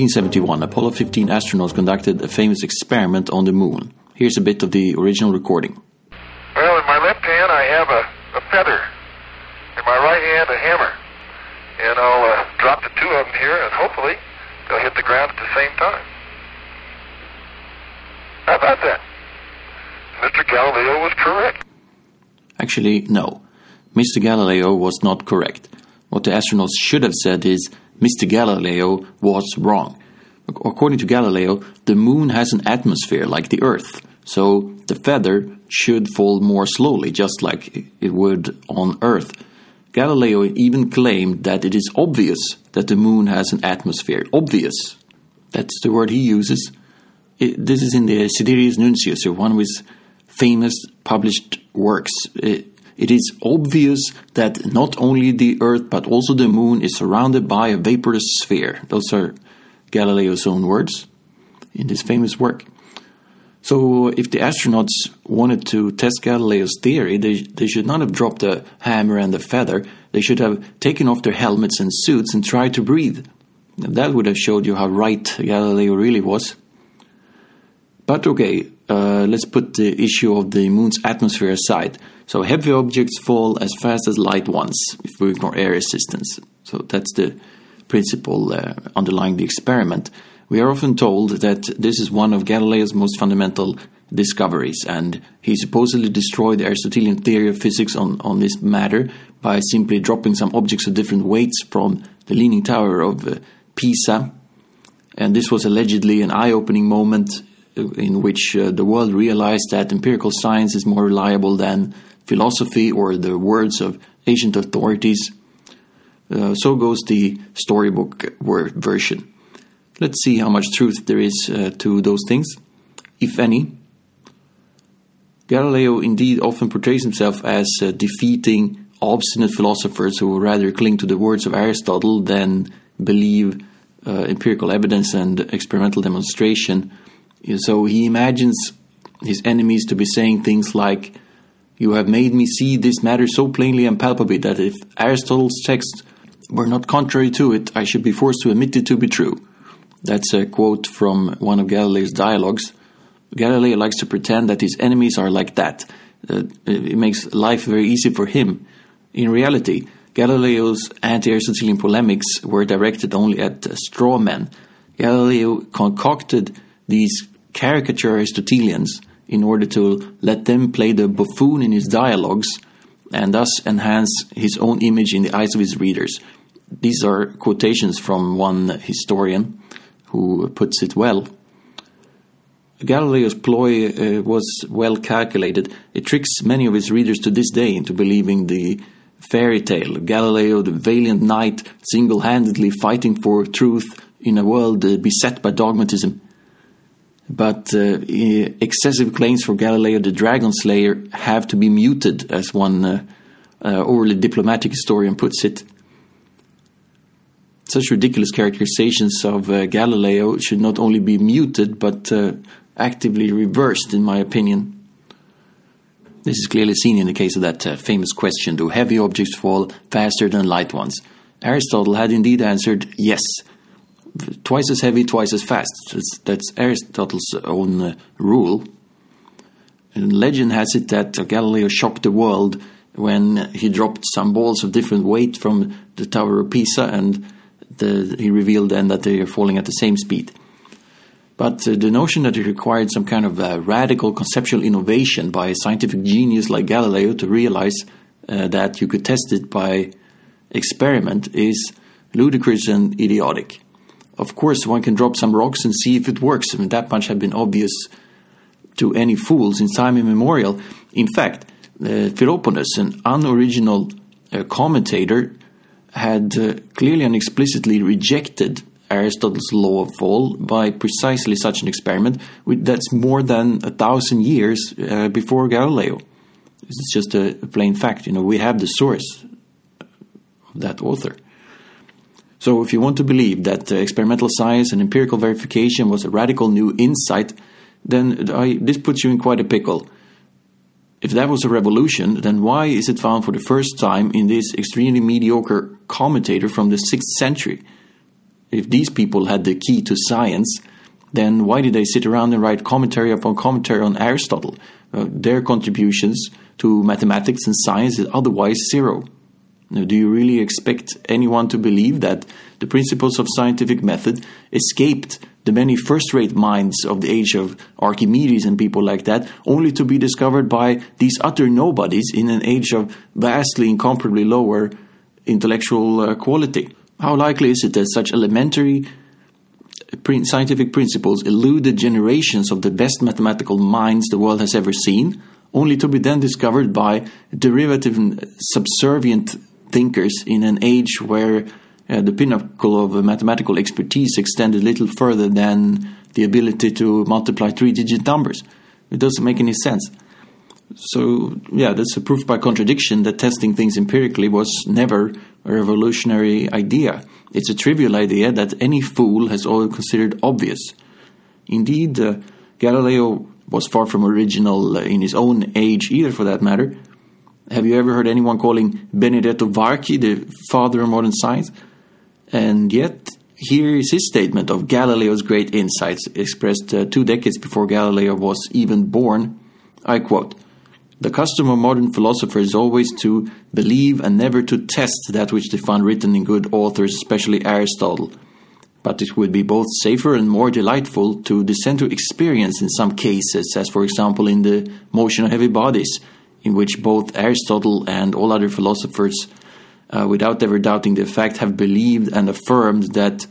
1971, Apollo 15 astronauts conducted a famous experiment on the moon. Here's a bit of the original recording. Well, in my left hand, I have a, a feather. In my right hand, a hammer. And I'll uh, drop the two of them here, and hopefully they'll hit the ground at the same time. How about that? Mr. Galileo was correct. Actually, no. Mr. Galileo was not correct. What the astronauts should have said is Mr. Galileo was wrong. According to Galileo, the moon has an atmosphere like the Earth, so the feather should fall more slowly, just like it would on Earth. Galileo even claimed that it is obvious that the moon has an atmosphere. Obvious. That's the word he uses. It, this is in the Sidereus Nuncius, one of his famous published works. It, it is obvious that not only the Earth but also the Moon is surrounded by a vaporous sphere. Those are Galileo's own words in this famous work. So, if the astronauts wanted to test Galileo's theory, they, they should not have dropped a hammer and a feather. They should have taken off their helmets and suits and tried to breathe. That would have showed you how right Galileo really was. But okay, uh, let's put the issue of the moon's atmosphere aside. So heavy objects fall as fast as light ones if we ignore air resistance. So that's the principle uh, underlying the experiment. We are often told that this is one of Galileo's most fundamental discoveries, and he supposedly destroyed the Aristotelian theory of physics on, on this matter by simply dropping some objects of different weights from the Leaning Tower of uh, Pisa. And this was allegedly an eye opening moment in which uh, the world realized that empirical science is more reliable than philosophy or the words of ancient authorities. Uh, so goes the storybook version. Let's see how much truth there is uh, to those things, if any. Galileo indeed often portrays himself as uh, defeating obstinate philosophers who would rather cling to the words of Aristotle than believe uh, empirical evidence and experimental demonstration. So he imagines his enemies to be saying things like, You have made me see this matter so plainly and palpably that if Aristotle's text were not contrary to it, I should be forced to admit it to be true. That's a quote from one of Galileo's dialogues. Galileo likes to pretend that his enemies are like that. Uh, it makes life very easy for him. In reality, Galileo's anti Aristotelian polemics were directed only at straw men. Galileo concocted these caricature Aristotelians in order to let them play the buffoon in his dialogues and thus enhance his own image in the eyes of his readers. These are quotations from one historian who puts it well. Galileo's ploy uh, was well calculated. It tricks many of his readers to this day into believing the fairy tale Galileo, the valiant knight, single handedly fighting for truth in a world uh, beset by dogmatism. But uh, excessive claims for Galileo the Dragon Slayer have to be muted, as one uh, uh, overly diplomatic historian puts it. Such ridiculous characterizations of uh, Galileo should not only be muted, but uh, actively reversed, in my opinion. This is clearly seen in the case of that uh, famous question Do heavy objects fall faster than light ones? Aristotle had indeed answered yes twice as heavy, twice as fast. That's, that's Aristotle's own uh, rule. And legend has it that Galileo shocked the world when he dropped some balls of different weight from the Tower of Pisa, and the, he revealed then that they are falling at the same speed. But uh, the notion that it required some kind of uh, radical conceptual innovation by a scientific genius like Galileo to realize uh, that you could test it by experiment is ludicrous and idiotic. Of course, one can drop some rocks and see if it works. I mean, that much had been obvious to any fools since time immemorial. In fact, uh, Philoponus, an unoriginal uh, commentator, had uh, clearly and explicitly rejected Aristotle's law of fall by precisely such an experiment that's more than a thousand years uh, before Galileo. It's just a plain fact. You know, we have the source of that author. So, if you want to believe that uh, experimental science and empirical verification was a radical new insight, then I, this puts you in quite a pickle. If that was a revolution, then why is it found for the first time in this extremely mediocre commentator from the 6th century? If these people had the key to science, then why did they sit around and write commentary upon commentary on Aristotle? Uh, their contributions to mathematics and science is otherwise zero. Do you really expect anyone to believe that the principles of scientific method escaped the many first rate minds of the age of Archimedes and people like that, only to be discovered by these utter nobodies in an age of vastly incomparably lower intellectual uh, quality? How likely is it that such elementary scientific principles eluded generations of the best mathematical minds the world has ever seen, only to be then discovered by derivative and subservient thinkers in an age where uh, the pinnacle of mathematical expertise extended little further than the ability to multiply three digit numbers. It doesn't make any sense. So, yeah, that's a proof by contradiction that testing things empirically was never a revolutionary idea. It's a trivial idea that any fool has always considered obvious. Indeed, uh, Galileo was far from original uh, in his own age either, for that matter. Have you ever heard anyone calling Benedetto Varchi the father of modern science? And yet, here is his statement of Galileo's great insights, expressed uh, two decades before Galileo was even born. I quote The custom of modern philosophers is always to believe and never to test that which they find written in good authors, especially Aristotle. But it would be both safer and more delightful to descend to experience in some cases, as for example in the motion of heavy bodies, in which both Aristotle and all other philosophers, uh, without ever doubting the fact, have believed and affirmed that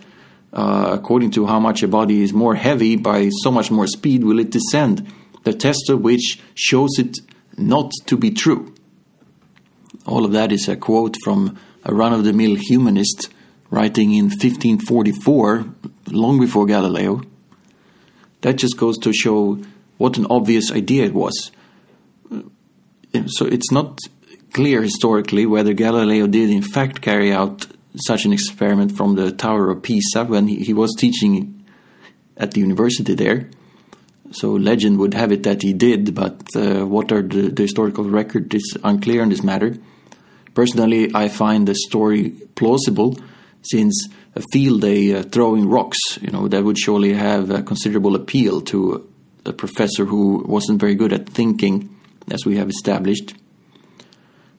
uh, according to how much a body is more heavy, by so much more speed will it descend. The test of which shows it not to be true. All of that is a quote from a run of the mill humanist writing in 1544, long before Galileo. That just goes to show what an obvious idea it was. So it's not clear historically whether Galileo did in fact carry out such an experiment from the Tower of Pisa when he, he was teaching at the university there. So legend would have it that he did, but uh, what are the, the historical record is unclear on this matter. Personally, I find the story plausible since a field day uh, throwing rocks, you know, that would surely have a considerable appeal to a professor who wasn't very good at thinking, as we have established.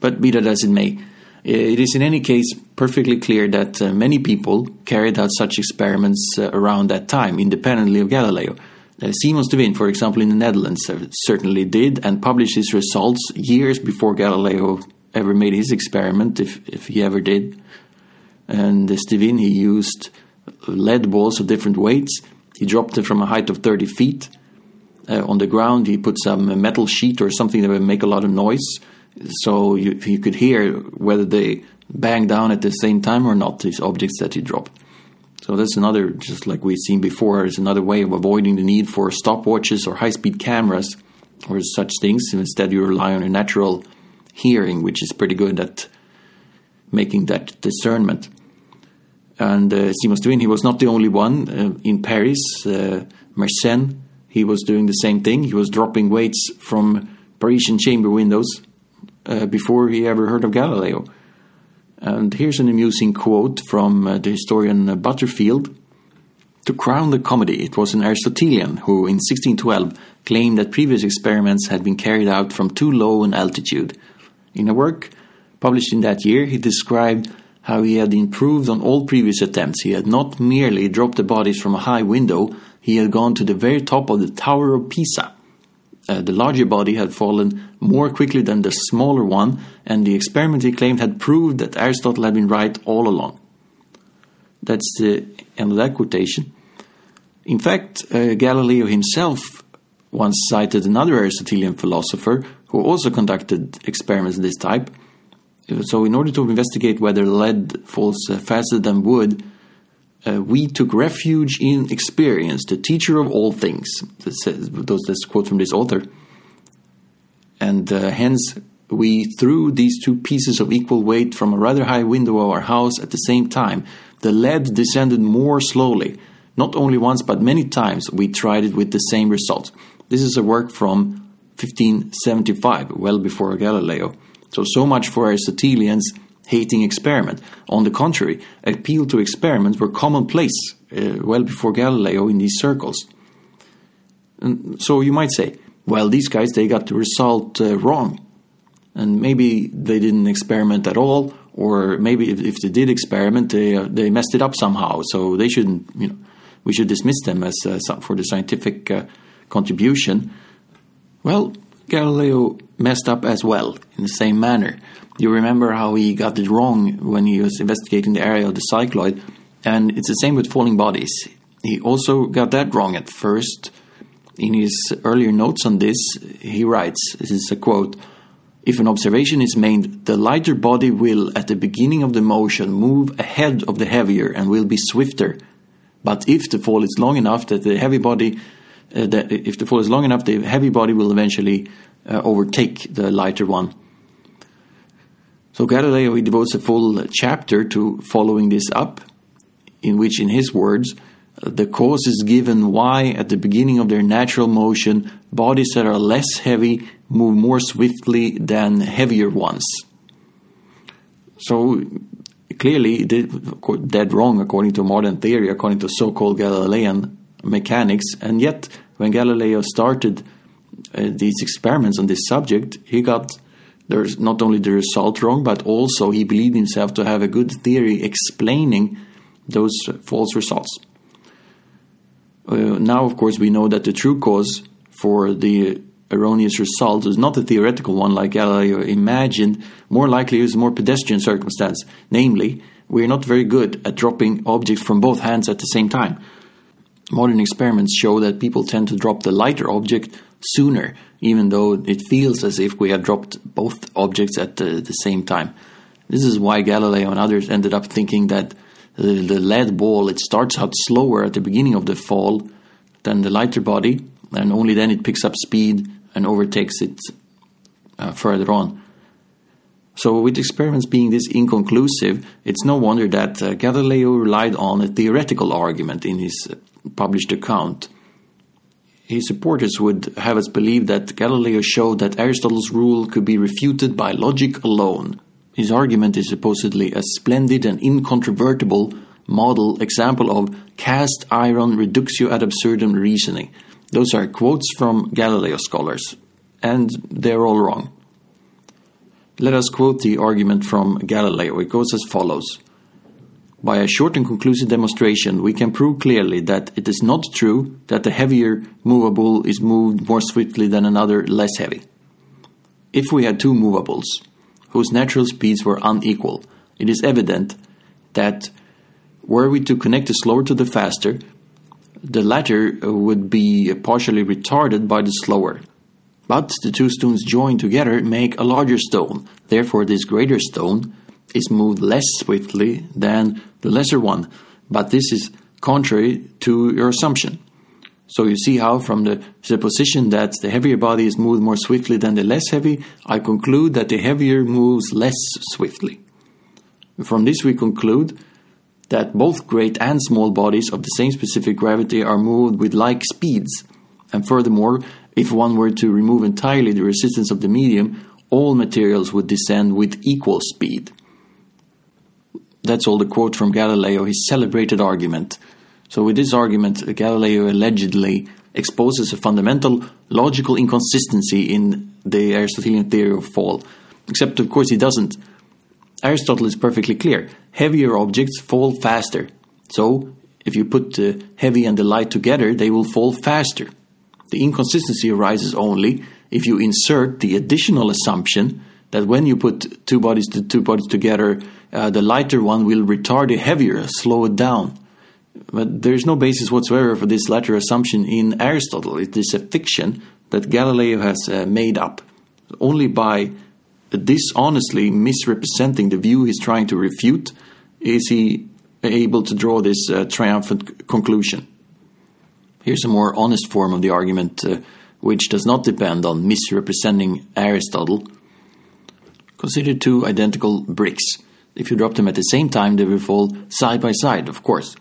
But be that as it may, it is in any case perfectly clear that uh, many people carried out such experiments uh, around that time, independently of Galileo. Uh, Simon Stevin for example, in the Netherlands, uh, certainly did and published his results years before Galileo ever made his experiment, if, if he ever did. And de Wint, he used lead balls of different weights. He dropped them from a height of 30 feet. Uh, on the ground, he put some metal sheet or something that would make a lot of noise so you, you could hear whether they bang down at the same time or not, these objects that he dropped. So that's another, just like we've seen before, is another way of avoiding the need for stopwatches or high-speed cameras or such things. Instead, you rely on your natural hearing, which is pretty good at making that discernment. And uh, Simon Stevin, he was not the only one uh, in Paris. Uh, Mersenne, he was doing the same thing. He was dropping weights from Parisian chamber windows uh, before he ever heard of Galileo. And here's an amusing quote from uh, the historian uh, Butterfield. To crown the comedy, it was an Aristotelian who, in 1612, claimed that previous experiments had been carried out from too low an altitude. In a work published in that year, he described how he had improved on all previous attempts. He had not merely dropped the bodies from a high window, he had gone to the very top of the Tower of Pisa uh, the larger body had fallen more quickly than the smaller one, and the experiment he claimed had proved that Aristotle had been right all along. That's the end of that quotation. In fact, uh, Galileo himself once cited another Aristotelian philosopher who also conducted experiments of this type. So, in order to investigate whether lead falls uh, faster than wood, uh, we took refuge in experience, the teacher of all things. That's, quote from this author. And uh, hence, we threw these two pieces of equal weight from a rather high window of our house at the same time. The lead descended more slowly. Not only once, but many times we tried it with the same result. This is a work from 1575, well before Galileo. So, so much for Aristotelians hating experiment. On the contrary, appeal to experiments were commonplace uh, well before Galileo in these circles. And so you might say, well, these guys, they got the result uh, wrong. And maybe they didn't experiment at all, or maybe if, if they did experiment, they, uh, they messed it up somehow. So they shouldn't, you know, we should dismiss them as uh, for the scientific uh, contribution. Well, Galileo messed up as well in the same manner. You remember how he got it wrong when he was investigating the area of the cycloid, and it's the same with falling bodies. He also got that wrong at first. In his earlier notes on this, he writes this is a quote If an observation is made, the lighter body will, at the beginning of the motion, move ahead of the heavier and will be swifter. But if the fall is long enough that the heavy body, uh, that if the fall is long enough, the heavy body will eventually uh, overtake the lighter one. So Galileo he devotes a full chapter to following this up, in which, in his words, the cause is given why, at the beginning of their natural motion, bodies that are less heavy move more swiftly than heavier ones. So clearly, dead wrong according to modern theory, according to so-called Galilean mechanics, and yet when Galileo started uh, these experiments on this subject, he got there's not only the result wrong, but also he believed himself to have a good theory explaining those false results. Uh, now, of course, we know that the true cause for the erroneous result is not a theoretical one like Galileo imagined, more likely is a more pedestrian circumstance. Namely, we are not very good at dropping objects from both hands at the same time. Modern experiments show that people tend to drop the lighter object sooner, even though it feels as if we had dropped both objects at the, the same time. This is why Galileo and others ended up thinking that the, the lead ball it starts out slower at the beginning of the fall than the lighter body, and only then it picks up speed and overtakes it uh, further on. So, with experiments being this inconclusive, it's no wonder that uh, Galileo relied on a theoretical argument in his uh, published account. His supporters would have us believe that Galileo showed that Aristotle's rule could be refuted by logic alone. His argument is supposedly a splendid and incontrovertible model example of cast iron reductio ad absurdum reasoning. Those are quotes from Galileo scholars, and they're all wrong. Let us quote the argument from Galileo. It goes as follows By a short and conclusive demonstration, we can prove clearly that it is not true that the heavier movable is moved more swiftly than another less heavy. If we had two movables, whose natural speeds were unequal, it is evident that were we to connect the slower to the faster, the latter would be partially retarded by the slower. But the two stones joined together make a larger stone. Therefore, this greater stone is moved less swiftly than the lesser one. But this is contrary to your assumption. So you see how, from the supposition that the heavier body is moved more swiftly than the less heavy, I conclude that the heavier moves less swiftly. From this, we conclude that both great and small bodies of the same specific gravity are moved with like speeds. And furthermore, if one were to remove entirely the resistance of the medium, all materials would descend with equal speed. That's all the quote from Galileo, his celebrated argument so, with this argument, Galileo allegedly exposes a fundamental logical inconsistency in the Aristotelian theory of fall. Except, of course, he doesn't. Aristotle is perfectly clear heavier objects fall faster. So, if you put the heavy and the light together, they will fall faster. The inconsistency arises only if you insert the additional assumption that when you put two bodies to two bodies together, uh, the lighter one will retard the heavier, slow it down. But there is no basis whatsoever for this latter assumption in Aristotle. It is a fiction that Galileo has uh, made up. Only by dishonestly misrepresenting the view he's trying to refute is he able to draw this uh, triumphant conclusion. Here's a more honest form of the argument, uh, which does not depend on misrepresenting Aristotle. Consider two identical bricks. If you drop them at the same time, they will fall side by side, of course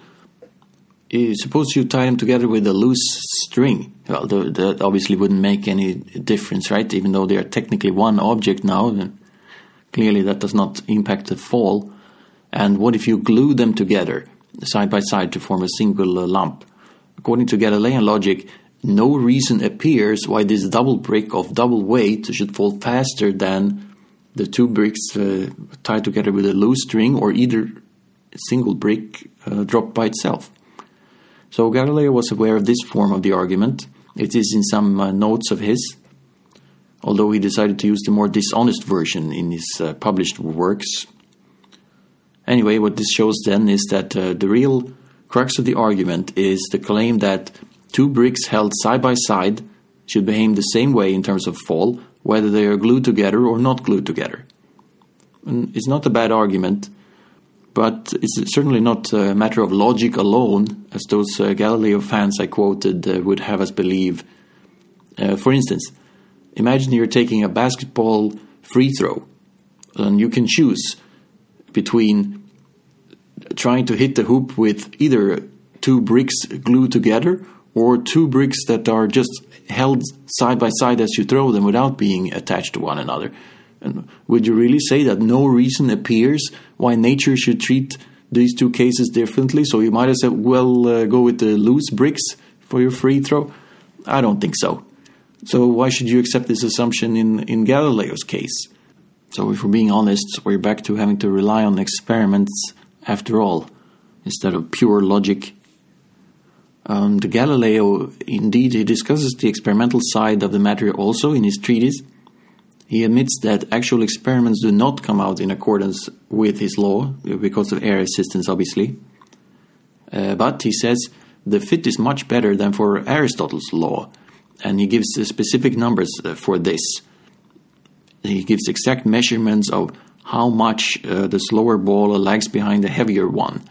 suppose you tie them together with a loose string. Well, that obviously wouldn't make any difference, right? Even though they are technically one object now. Clearly, that does not impact the fall. And what if you glue them together, side by side, to form a single uh, lump? According to Galilean logic, no reason appears why this double brick of double weight should fall faster than the two bricks uh, tied together with a loose string or either single brick uh, dropped by itself. So Galileo was aware of this form of the argument. It is in some uh, notes of his, although he decided to use the more dishonest version in his uh, published works. Anyway, what this shows then is that uh, the real crux of the argument is the claim that two bricks held side by side should behave the same way in terms of fall, whether they are glued together or not glued together. And it's not a bad argument, but it's certainly not a matter of logic alone, as those uh, Galileo fans I quoted uh, would have us believe. Uh, for instance, imagine you're taking a basketball free throw, and you can choose between trying to hit the hoop with either two bricks glued together or two bricks that are just held side by side as you throw them without being attached to one another. And would you really say that no reason appears why nature should treat these two cases differently? So you might as well uh, go with the loose bricks for your free throw? I don't think so. So why should you accept this assumption in, in Galileo's case? So if we're being honest, we're back to having to rely on experiments after all, instead of pure logic. Um, the Galileo, indeed, he discusses the experimental side of the matter also in his treatise. He admits that actual experiments do not come out in accordance with his law, because of air resistance, obviously. Uh, but he says the fit is much better than for Aristotle's law, and he gives specific numbers uh, for this. He gives exact measurements of how much uh, the slower ball lags behind the heavier one.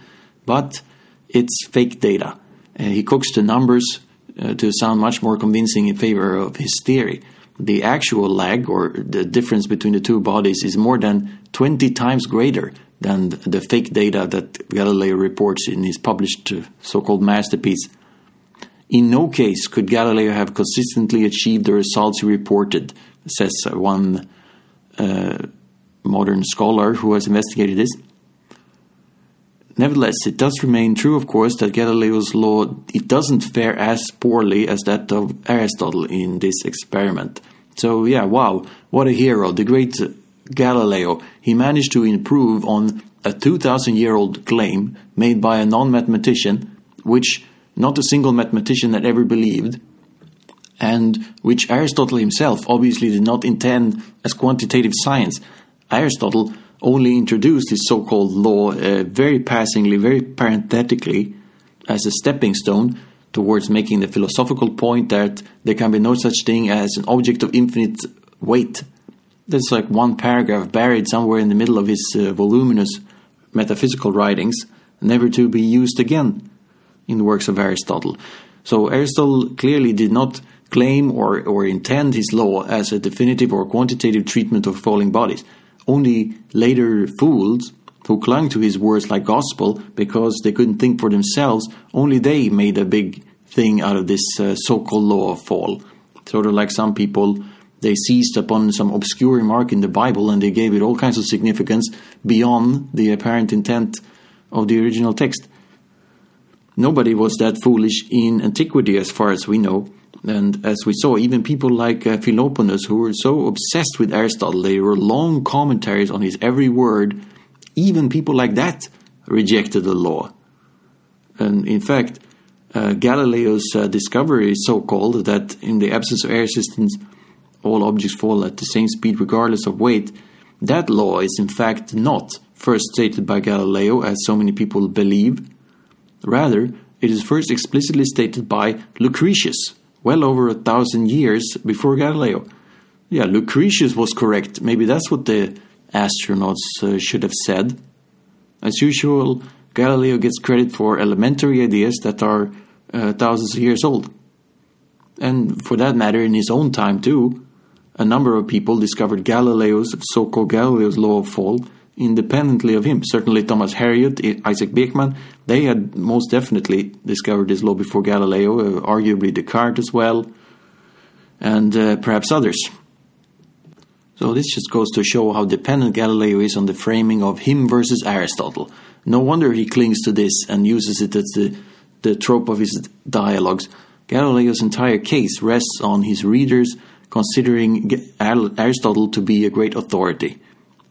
But it's fake data. Uh, he cooks the numbers uh, to sound much more convincing in favor of his theory the actual lag or the difference between the two bodies is more than 20 times greater than the fake data that Galileo reports in his published uh, so called masterpiece. In no case could Galileo have consistently achieved the results he reported, says one uh, modern scholar who has investigated this. Nevertheless, it does remain true, of course, that Galileo's law it doesn't fare as poorly as that of Aristotle in this experiment. So yeah, wow, what a hero, the great Galileo. He managed to improve on a 2000 year old claim made by a non mathematician, which not a single mathematician had ever believed, and which Aristotle himself obviously did not intend as quantitative science. Aristotle only introduced this so called law uh, very passingly, very parenthetically, as a stepping stone towards making the philosophical point that there can be no such thing as an object of infinite weight. That's like one paragraph buried somewhere in the middle of his uh, voluminous metaphysical writings, never to be used again in the works of Aristotle. So Aristotle clearly did not claim or, or intend his law as a definitive or quantitative treatment of falling bodies. Only later fools who clung to his words like gospel because they couldn't think for themselves, only they made a big thing out of this uh, so called law of fall. Sort of like some people, they seized upon some obscure remark in the Bible and they gave it all kinds of significance beyond the apparent intent of the original text. Nobody was that foolish in antiquity, as far as we know. And as we saw, even people like uh, Philoponus, who were so obsessed with Aristotle, they wrote long commentaries on his every word. Even people like that rejected the law. And in fact, uh, Galileo's uh, discovery is so called that in the absence of air resistance, all objects fall at the same speed regardless of weight. That law is in fact not first stated by Galileo, as so many people believe. Rather, it is first explicitly stated by Lucretius, well over a thousand years before Galileo. Yeah, Lucretius was correct. Maybe that's what the astronauts uh, should have said. As usual, Galileo gets credit for elementary ideas that are uh, thousands of years old. And for that matter, in his own time too, a number of people discovered Galileo's so called Galileo's law of fall independently of him. Certainly, Thomas Harriot, Isaac Beeckman, they had most definitely discovered this law before Galileo, uh, arguably Descartes as well, and uh, perhaps others. So this just goes to show how dependent Galileo is on the framing of him versus Aristotle. No wonder he clings to this and uses it as the, the trope of his dialogues. Galileo's entire case rests on his readers considering Aristotle to be a great authority.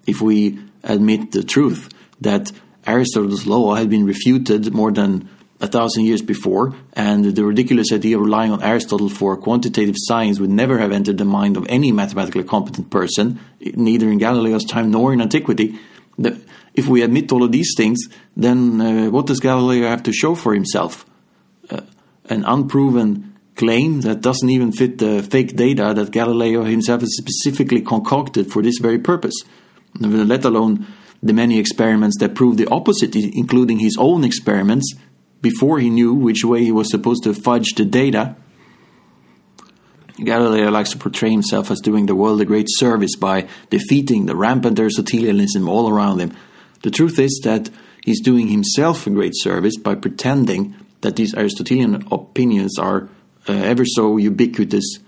If we admit the truth that Aristotle's law had been refuted more than a thousand years before, and the ridiculous idea of relying on Aristotle for quantitative science would never have entered the mind of any mathematically competent person, neither in Galileo's time nor in antiquity. If we admit all of these things, then uh, what does Galileo have to show for himself? Uh, an unproven claim that doesn't even fit the fake data that Galileo himself has specifically concocted for this very purpose, let alone the many experiments that prove the opposite, including his own experiments before he knew which way he was supposed to fudge the data. Galileo likes to portray himself as doing the world a great service by defeating the rampant Aristotelianism all around him. The truth is that he's doing himself a great service by pretending that these Aristotelian opinions are uh, ever so ubiquitous.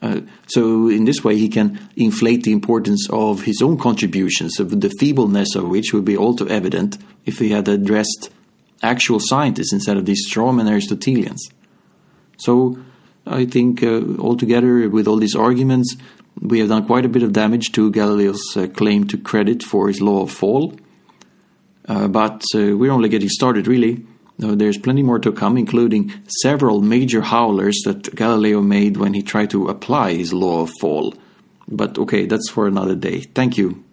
Uh, so, in this way, he can inflate the importance of his own contributions, of the feebleness of which would be all too evident if he had addressed actual scientists instead of these strawman Aristotelians. So I think uh, altogether, with all these arguments, we have done quite a bit of damage to Galileo's uh, claim to credit for his law of fall. Uh, but uh, we're only getting started, really. There's plenty more to come, including several major howlers that Galileo made when he tried to apply his law of fall. But okay, that's for another day. Thank you.